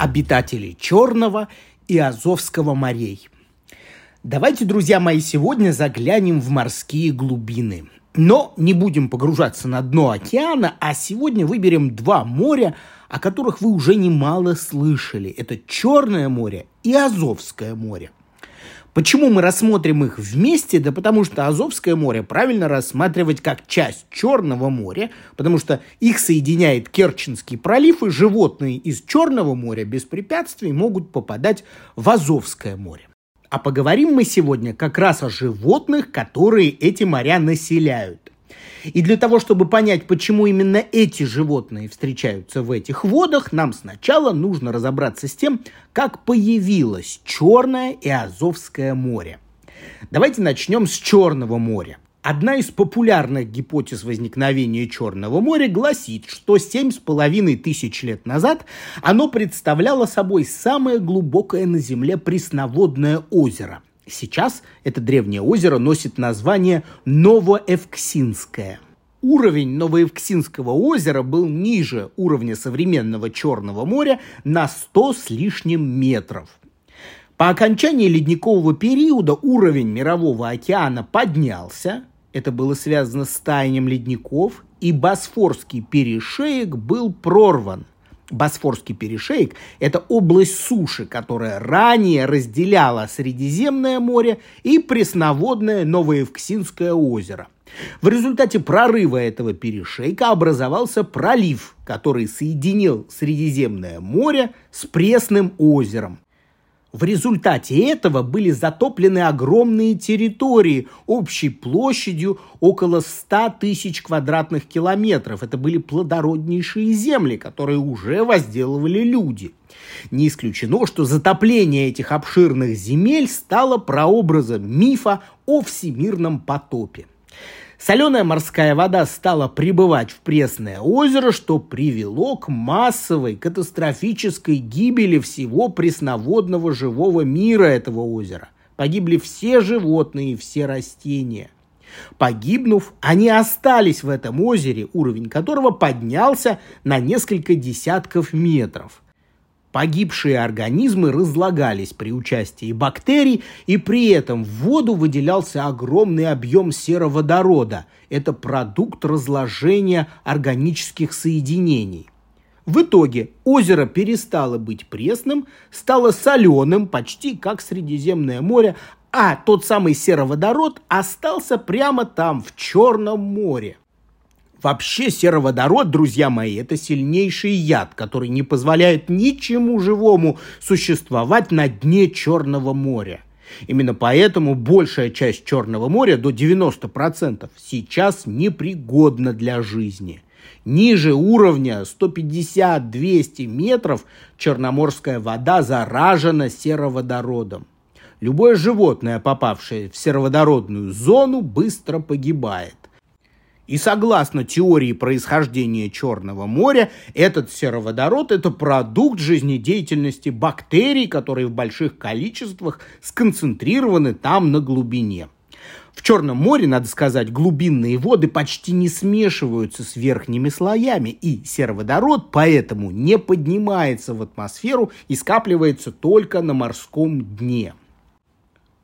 обитателей Черного и Азовского морей. Давайте, друзья мои, сегодня заглянем в морские глубины. Но не будем погружаться на дно океана, а сегодня выберем два моря, о которых вы уже немало слышали. Это Черное море и Азовское море. Почему мы рассмотрим их вместе? Да потому что Азовское море правильно рассматривать как часть Черного моря, потому что их соединяет Керченский пролив, и животные из Черного моря без препятствий могут попадать в Азовское море. А поговорим мы сегодня как раз о животных, которые эти моря населяют. И для того, чтобы понять, почему именно эти животные встречаются в этих водах, нам сначала нужно разобраться с тем, как появилось Черное и Азовское море. Давайте начнем с Черного моря. Одна из популярных гипотез возникновения Черного моря гласит, что семь с половиной тысяч лет назад оно представляло собой самое глубокое на Земле пресноводное озеро – Сейчас это древнее озеро носит название Новоэвксинское. Уровень Новоевксинского озера был ниже уровня современного Черного моря на 100 с лишним метров. По окончании ледникового периода уровень Мирового океана поднялся, это было связано с таянием ледников, и Босфорский перешеек был прорван. Босфорский перешейк – это область суши, которая ранее разделяла Средиземное море и пресноводное Новоевксинское озеро. В результате прорыва этого перешейка образовался пролив, который соединил Средиземное море с Пресным озером. В результате этого были затоплены огромные территории общей площадью около 100 тысяч квадратных километров. Это были плодороднейшие земли, которые уже возделывали люди. Не исключено, что затопление этих обширных земель стало прообразом мифа о всемирном потопе. Соленая морская вода стала прибывать в пресное озеро, что привело к массовой катастрофической гибели всего пресноводного живого мира этого озера. Погибли все животные и все растения. Погибнув, они остались в этом озере, уровень которого поднялся на несколько десятков метров – Погибшие организмы разлагались при участии бактерий, и при этом в воду выделялся огромный объем сероводорода. Это продукт разложения органических соединений. В итоге озеро перестало быть пресным, стало соленым, почти как Средиземное море, а тот самый сероводород остался прямо там, в Черном море. Вообще сероводород, друзья мои, это сильнейший яд, который не позволяет ничему живому существовать на дне Черного моря. Именно поэтому большая часть Черного моря, до 90%, сейчас непригодна для жизни. Ниже уровня 150-200 метров черноморская вода заражена сероводородом. Любое животное, попавшее в сероводородную зону, быстро погибает. И согласно теории происхождения Черного моря, этот сероводород – это продукт жизнедеятельности бактерий, которые в больших количествах сконцентрированы там на глубине. В Черном море, надо сказать, глубинные воды почти не смешиваются с верхними слоями, и сероводород поэтому не поднимается в атмосферу и скапливается только на морском дне.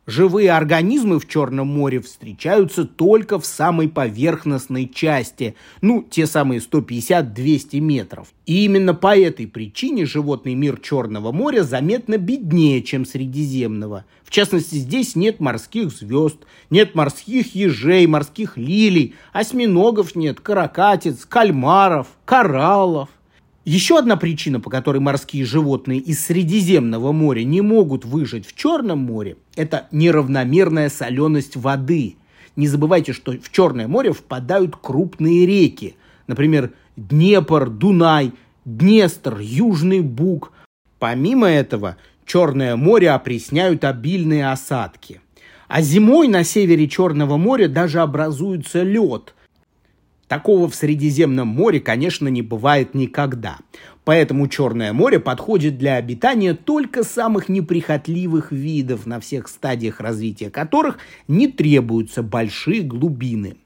Живые организмы в Черном море встречаются только в самой поверхностной части, ну, те самые 150-200 метров. И именно по этой причине животный мир Черного моря заметно беднее, чем Средиземного. В частности, здесь нет морских звезд, нет морских ежей, морских лилий, осьминогов нет, каракатиц, кальмаров, кораллов. Еще одна причина, по которой морские животные из Средиземного моря не могут выжить в Черном море, это неравномерная соленость воды. Не забывайте, что в Черное море впадают крупные реки. Например, Днепр, Дунай, Днестр, Южный Буг. Помимо этого, Черное море опресняют обильные осадки. А зимой на севере Черного моря даже образуется лед. Такого в Средиземном море, конечно, не бывает никогда. Поэтому Черное море подходит для обитания только самых неприхотливых видов, на всех стадиях развития которых не требуются большие глубины.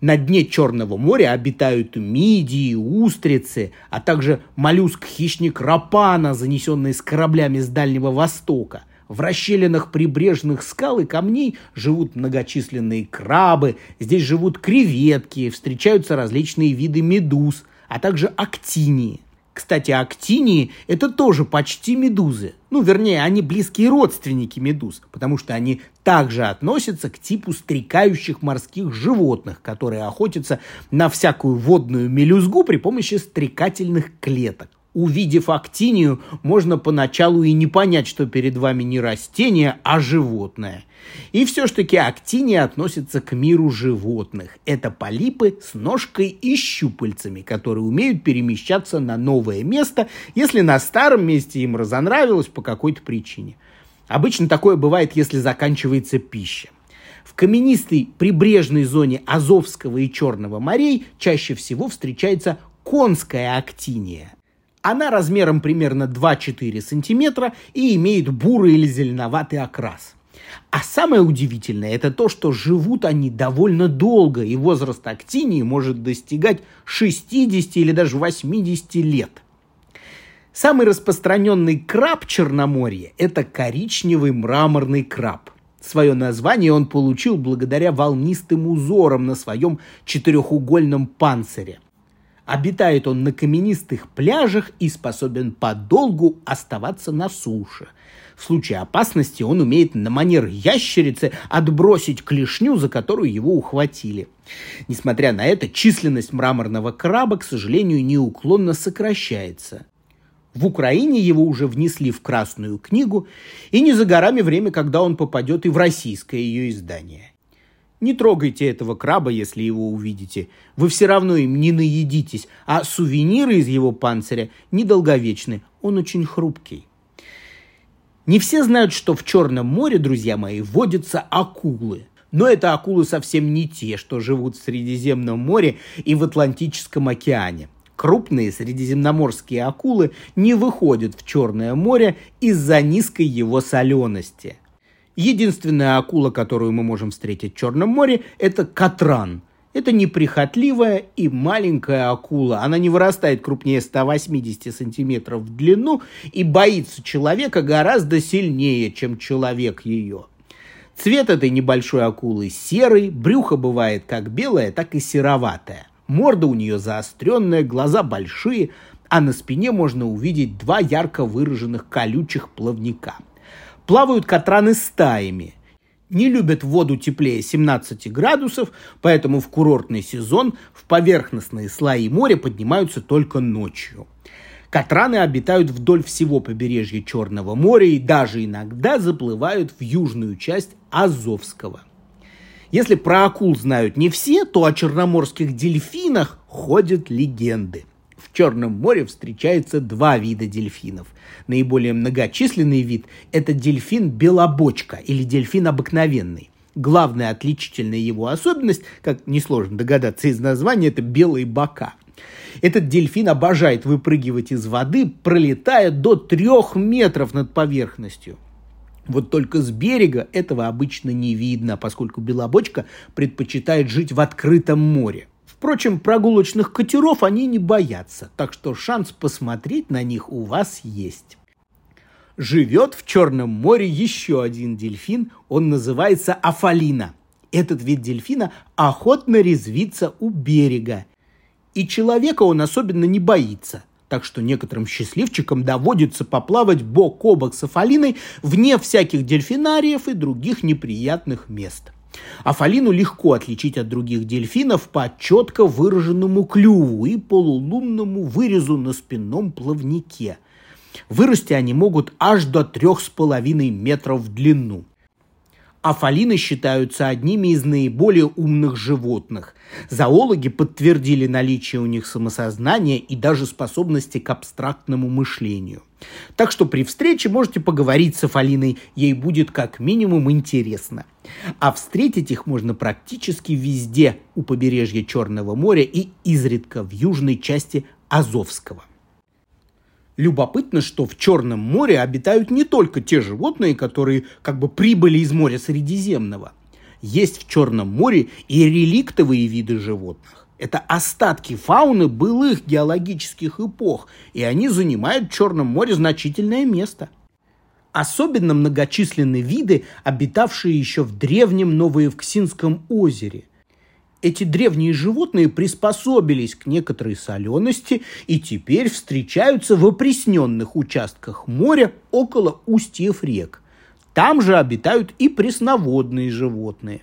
На дне Черного моря обитают мидии, устрицы, а также моллюск-хищник рапана, занесенный с кораблями с Дальнего Востока. В расщелинах прибрежных скал и камней живут многочисленные крабы, здесь живут креветки, встречаются различные виды медуз, а также актинии. Кстати, актинии – это тоже почти медузы. Ну, вернее, они близкие родственники медуз, потому что они также относятся к типу стрекающих морских животных, которые охотятся на всякую водную мелюзгу при помощи стрекательных клеток. Увидев актинию, можно поначалу и не понять, что перед вами не растение, а животное. И все ж таки актиния относится к миру животных. Это полипы с ножкой и щупальцами, которые умеют перемещаться на новое место, если на старом месте им разонравилось по какой-то причине. Обычно такое бывает, если заканчивается пища. В каменистой прибрежной зоне Азовского и Черного морей чаще всего встречается конская актиния. Она размером примерно 2-4 сантиметра и имеет бурый или зеленоватый окрас. А самое удивительное это то, что живут они довольно долго, и возраст актинии может достигать 60 или даже 80 лет. Самый распространенный краб Черноморья – это коричневый мраморный краб. Свое название он получил благодаря волнистым узорам на своем четырехугольном панцире. Обитает он на каменистых пляжах и способен подолгу оставаться на суше. В случае опасности он умеет на манер ящерицы отбросить клешню, за которую его ухватили. Несмотря на это, численность мраморного краба, к сожалению, неуклонно сокращается. В Украине его уже внесли в Красную книгу, и не за горами время, когда он попадет и в российское ее издание. Не трогайте этого краба, если его увидите. Вы все равно им не наедитесь, а сувениры из его панциря недолговечны. Он очень хрупкий. Не все знают, что в Черном море, друзья мои, водятся акулы. Но это акулы совсем не те, что живут в Средиземном море и в Атлантическом океане. Крупные средиземноморские акулы не выходят в Черное море из-за низкой его солености – Единственная акула, которую мы можем встретить в Черном море, это катран. Это неприхотливая и маленькая акула. Она не вырастает крупнее 180 сантиметров в длину и боится человека гораздо сильнее, чем человек ее. Цвет этой небольшой акулы серый, брюхо бывает как белое, так и сероватое. Морда у нее заостренная, глаза большие, а на спине можно увидеть два ярко выраженных колючих плавника – Плавают катраны стаями. Не любят воду теплее 17 градусов, поэтому в курортный сезон в поверхностные слои моря поднимаются только ночью. Катраны обитают вдоль всего побережья Черного моря и даже иногда заплывают в южную часть Азовского. Если про акул знают не все, то о черноморских дельфинах ходят легенды – в Черном море встречается два вида дельфинов. Наиболее многочисленный вид – это дельфин белобочка или дельфин обыкновенный. Главная отличительная его особенность, как несложно догадаться из названия, это белые бока. Этот дельфин обожает выпрыгивать из воды, пролетая до трех метров над поверхностью. Вот только с берега этого обычно не видно, поскольку белобочка предпочитает жить в открытом море. Впрочем, прогулочных катеров они не боятся, так что шанс посмотреть на них у вас есть. Живет в Черном море еще один дельфин, он называется Афалина. Этот вид дельфина охотно резвится у берега. И человека он особенно не боится, так что некоторым счастливчикам доводится поплавать бок о бок с Афалиной вне всяких дельфинариев и других неприятных мест. Афалину легко отличить от других дельфинов по четко выраженному клюву и полулунному вырезу на спинном плавнике. Вырасти они могут аж до трех с половиной метров в длину. Афалины считаются одними из наиболее умных животных. Зоологи подтвердили наличие у них самосознания и даже способности к абстрактному мышлению. Так что при встрече можете поговорить с Афалиной, ей будет как минимум интересно. А встретить их можно практически везде у побережья Черного моря и изредка в южной части Азовского. Любопытно, что в Черном море обитают не только те животные, которые как бы прибыли из моря Средиземного. Есть в Черном море и реликтовые виды животных. Это остатки фауны былых геологических эпох, и они занимают в Черном море значительное место. Особенно многочисленны виды, обитавшие еще в древнем Новоевксинском озере – эти древние животные приспособились к некоторой солености и теперь встречаются в опресненных участках моря около устьев рек. Там же обитают и пресноводные животные.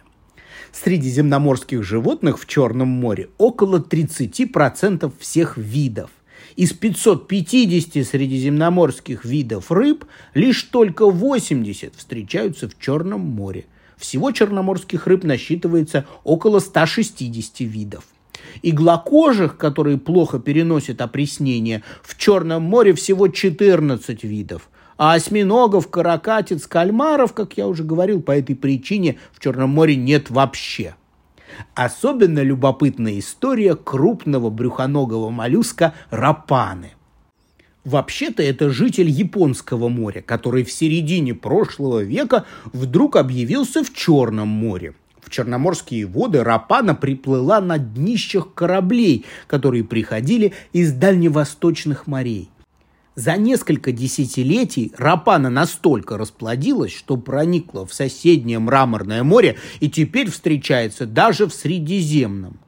Среди земноморских животных в Черном море около 30% всех видов. Из 550 средиземноморских видов рыб лишь только 80 встречаются в Черном море. Всего черноморских рыб насчитывается около 160 видов. Иглокожих, которые плохо переносят опреснение, в Черном море всего 14 видов. А осьминогов, каракатиц, кальмаров, как я уже говорил, по этой причине в Черном море нет вообще. Особенно любопытная история крупного брюхоногого моллюска рапаны – Вообще-то это житель Японского моря, который в середине прошлого века вдруг объявился в Черном море. В Черноморские воды Рапана приплыла на днищах кораблей, которые приходили из дальневосточных морей. За несколько десятилетий Рапана настолько расплодилась, что проникла в соседнее Мраморное море и теперь встречается даже в Средиземном.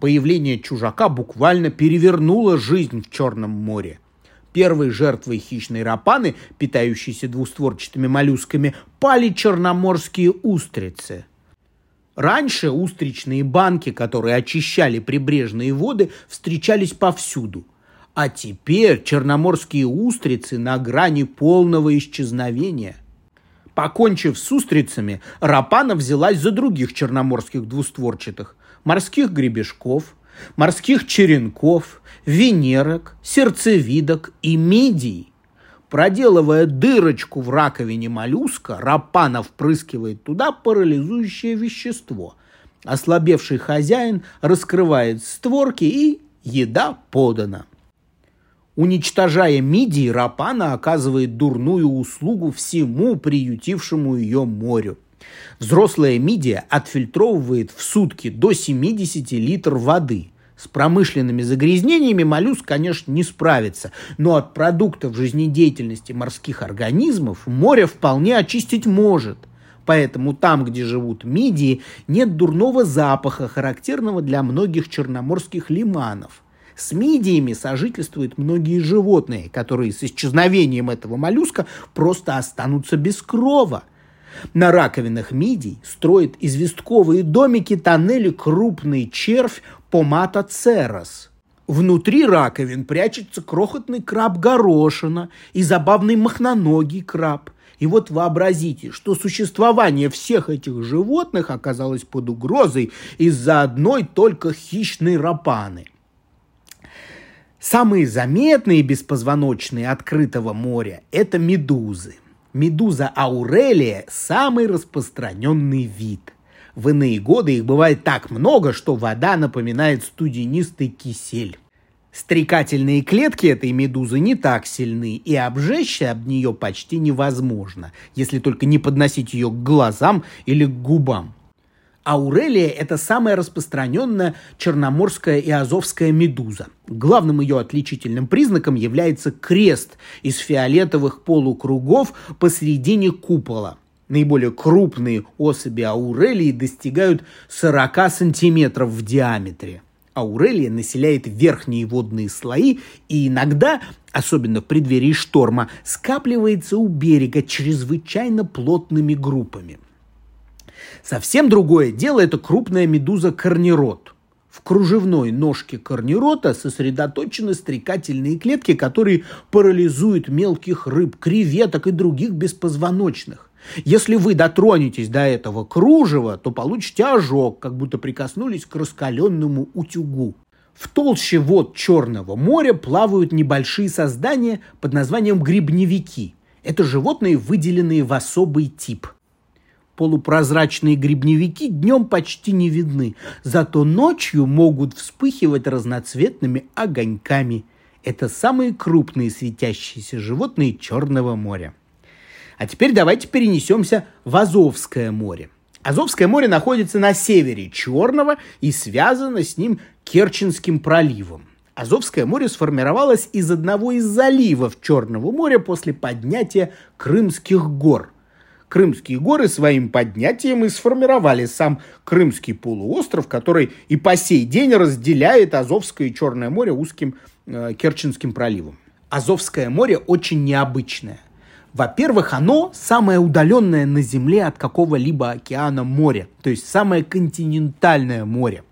Появление чужака буквально перевернуло жизнь в Черном море – Первой жертвой хищной рапаны, питающейся двустворчатыми моллюсками, пали черноморские устрицы. Раньше устричные банки, которые очищали прибрежные воды, встречались повсюду. А теперь черноморские устрицы на грани полного исчезновения. Покончив с устрицами, рапана взялась за других черноморских двустворчатых – морских гребешков, морских черенков, венерок, сердцевидок и мидий. Проделывая дырочку в раковине моллюска, Рапана впрыскивает туда парализующее вещество. Ослабевший хозяин раскрывает створки и еда подана. Уничтожая мидии, Рапана оказывает дурную услугу всему приютившему ее морю – Взрослая мидия отфильтровывает в сутки до 70 литров воды. С промышленными загрязнениями моллюск, конечно, не справится, но от продуктов жизнедеятельности морских организмов море вполне очистить может. Поэтому там, где живут мидии, нет дурного запаха, характерного для многих черноморских лиманов – с мидиями сожительствуют многие животные, которые с исчезновением этого моллюска просто останутся без крова – на раковинах мидий строит известковые домики тоннели крупный червь помата церос. Внутри раковин прячется крохотный краб-горошина и забавный махноногий краб. И вот вообразите, что существование всех этих животных оказалось под угрозой из-за одной только хищной рапаны – Самые заметные беспозвоночные открытого моря – это медузы – Медуза аурелия – самый распространенный вид. В иные годы их бывает так много, что вода напоминает студенистый кисель. Стрекательные клетки этой медузы не так сильны, и обжечься об нее почти невозможно, если только не подносить ее к глазам или к губам. Аурелия – это самая распространенная черноморская и азовская медуза. Главным ее отличительным признаком является крест из фиолетовых полукругов посередине купола. Наиболее крупные особи аурелии достигают 40 сантиметров в диаметре. Аурелия населяет верхние водные слои и иногда, особенно в преддверии шторма, скапливается у берега чрезвычайно плотными группами – Совсем другое дело – это крупная медуза корнирот. В кружевной ножке корнирота сосредоточены стрекательные клетки, которые парализуют мелких рыб, креветок и других беспозвоночных. Если вы дотронетесь до этого кружева, то получите ожог, как будто прикоснулись к раскаленному утюгу. В толще вод Черного моря плавают небольшие создания под названием грибневики. Это животные, выделенные в особый тип – Полупрозрачные грибневики днем почти не видны, зато ночью могут вспыхивать разноцветными огоньками. Это самые крупные светящиеся животные Черного моря. А теперь давайте перенесемся в Азовское море. Азовское море находится на севере Черного и связано с ним Керченским проливом. Азовское море сформировалось из одного из заливов Черного моря после поднятия Крымских гор. Крымские горы своим поднятием и сформировали сам Крымский полуостров, который и по сей день разделяет Азовское и Черное море узким э, Керченским проливом. Азовское море очень необычное. Во-первых, оно самое удаленное на Земле от какого-либо океана море, то есть самое континентальное море.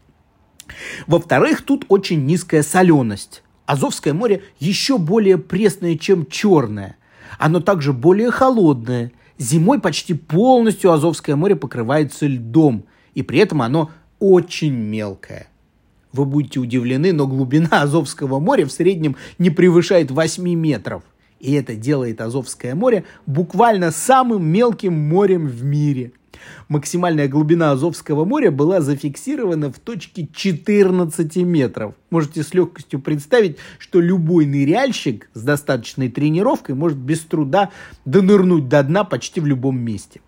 Во-вторых, тут очень низкая соленость. Азовское море еще более пресное, чем Черное. Оно также более холодное. Зимой почти полностью Азовское море покрывается льдом, и при этом оно очень мелкое. Вы будете удивлены, но глубина Азовского моря в среднем не превышает 8 метров. И это делает Азовское море буквально самым мелким морем в мире – Максимальная глубина Азовского моря была зафиксирована в точке 14 метров. Можете с легкостью представить, что любой ныряльщик с достаточной тренировкой может без труда донырнуть до дна почти в любом месте.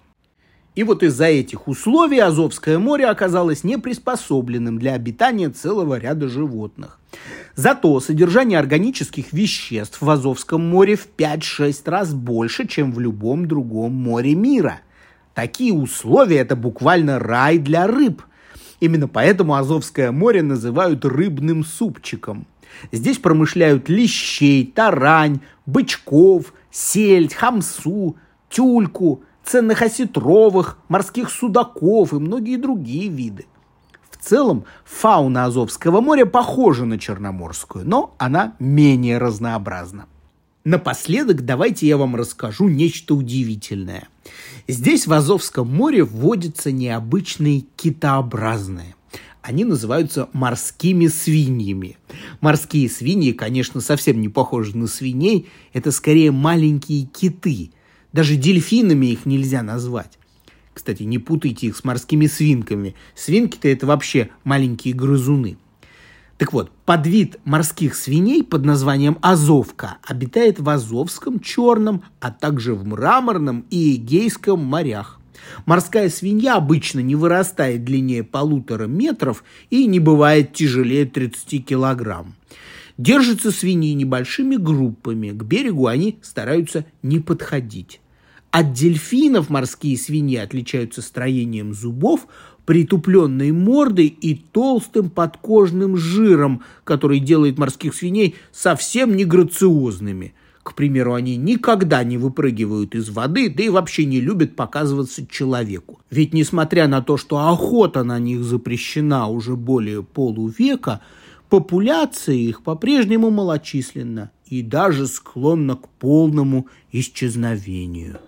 И вот из-за этих условий Азовское море оказалось неприспособленным для обитания целого ряда животных. Зато содержание органических веществ в Азовском море в 5-6 раз больше, чем в любом другом море мира – Такие условия – это буквально рай для рыб. Именно поэтому Азовское море называют рыбным супчиком. Здесь промышляют лещей, тарань, бычков, сельдь, хамсу, тюльку, ценных осетровых, морских судаков и многие другие виды. В целом, фауна Азовского моря похожа на Черноморскую, но она менее разнообразна. Напоследок давайте я вам расскажу нечто удивительное. Здесь в Азовском море водятся необычные китообразные. Они называются морскими свиньями. Морские свиньи, конечно, совсем не похожи на свиней. Это скорее маленькие киты. Даже дельфинами их нельзя назвать. Кстати, не путайте их с морскими свинками. Свинки-то это вообще маленькие грызуны – так вот, подвид морских свиней под названием азовка обитает в Азовском, Черном, а также в Мраморном и Эгейском морях. Морская свинья обычно не вырастает длиннее полутора метров и не бывает тяжелее 30 килограмм. Держатся свиньи небольшими группами, к берегу они стараются не подходить. От дельфинов морские свиньи отличаются строением зубов, притупленной мордой и толстым подкожным жиром, который делает морских свиней совсем не грациозными. К примеру, они никогда не выпрыгивают из воды, да и вообще не любят показываться человеку. Ведь несмотря на то, что охота на них запрещена уже более полувека, популяция их по-прежнему малочисленна и даже склонна к полному исчезновению.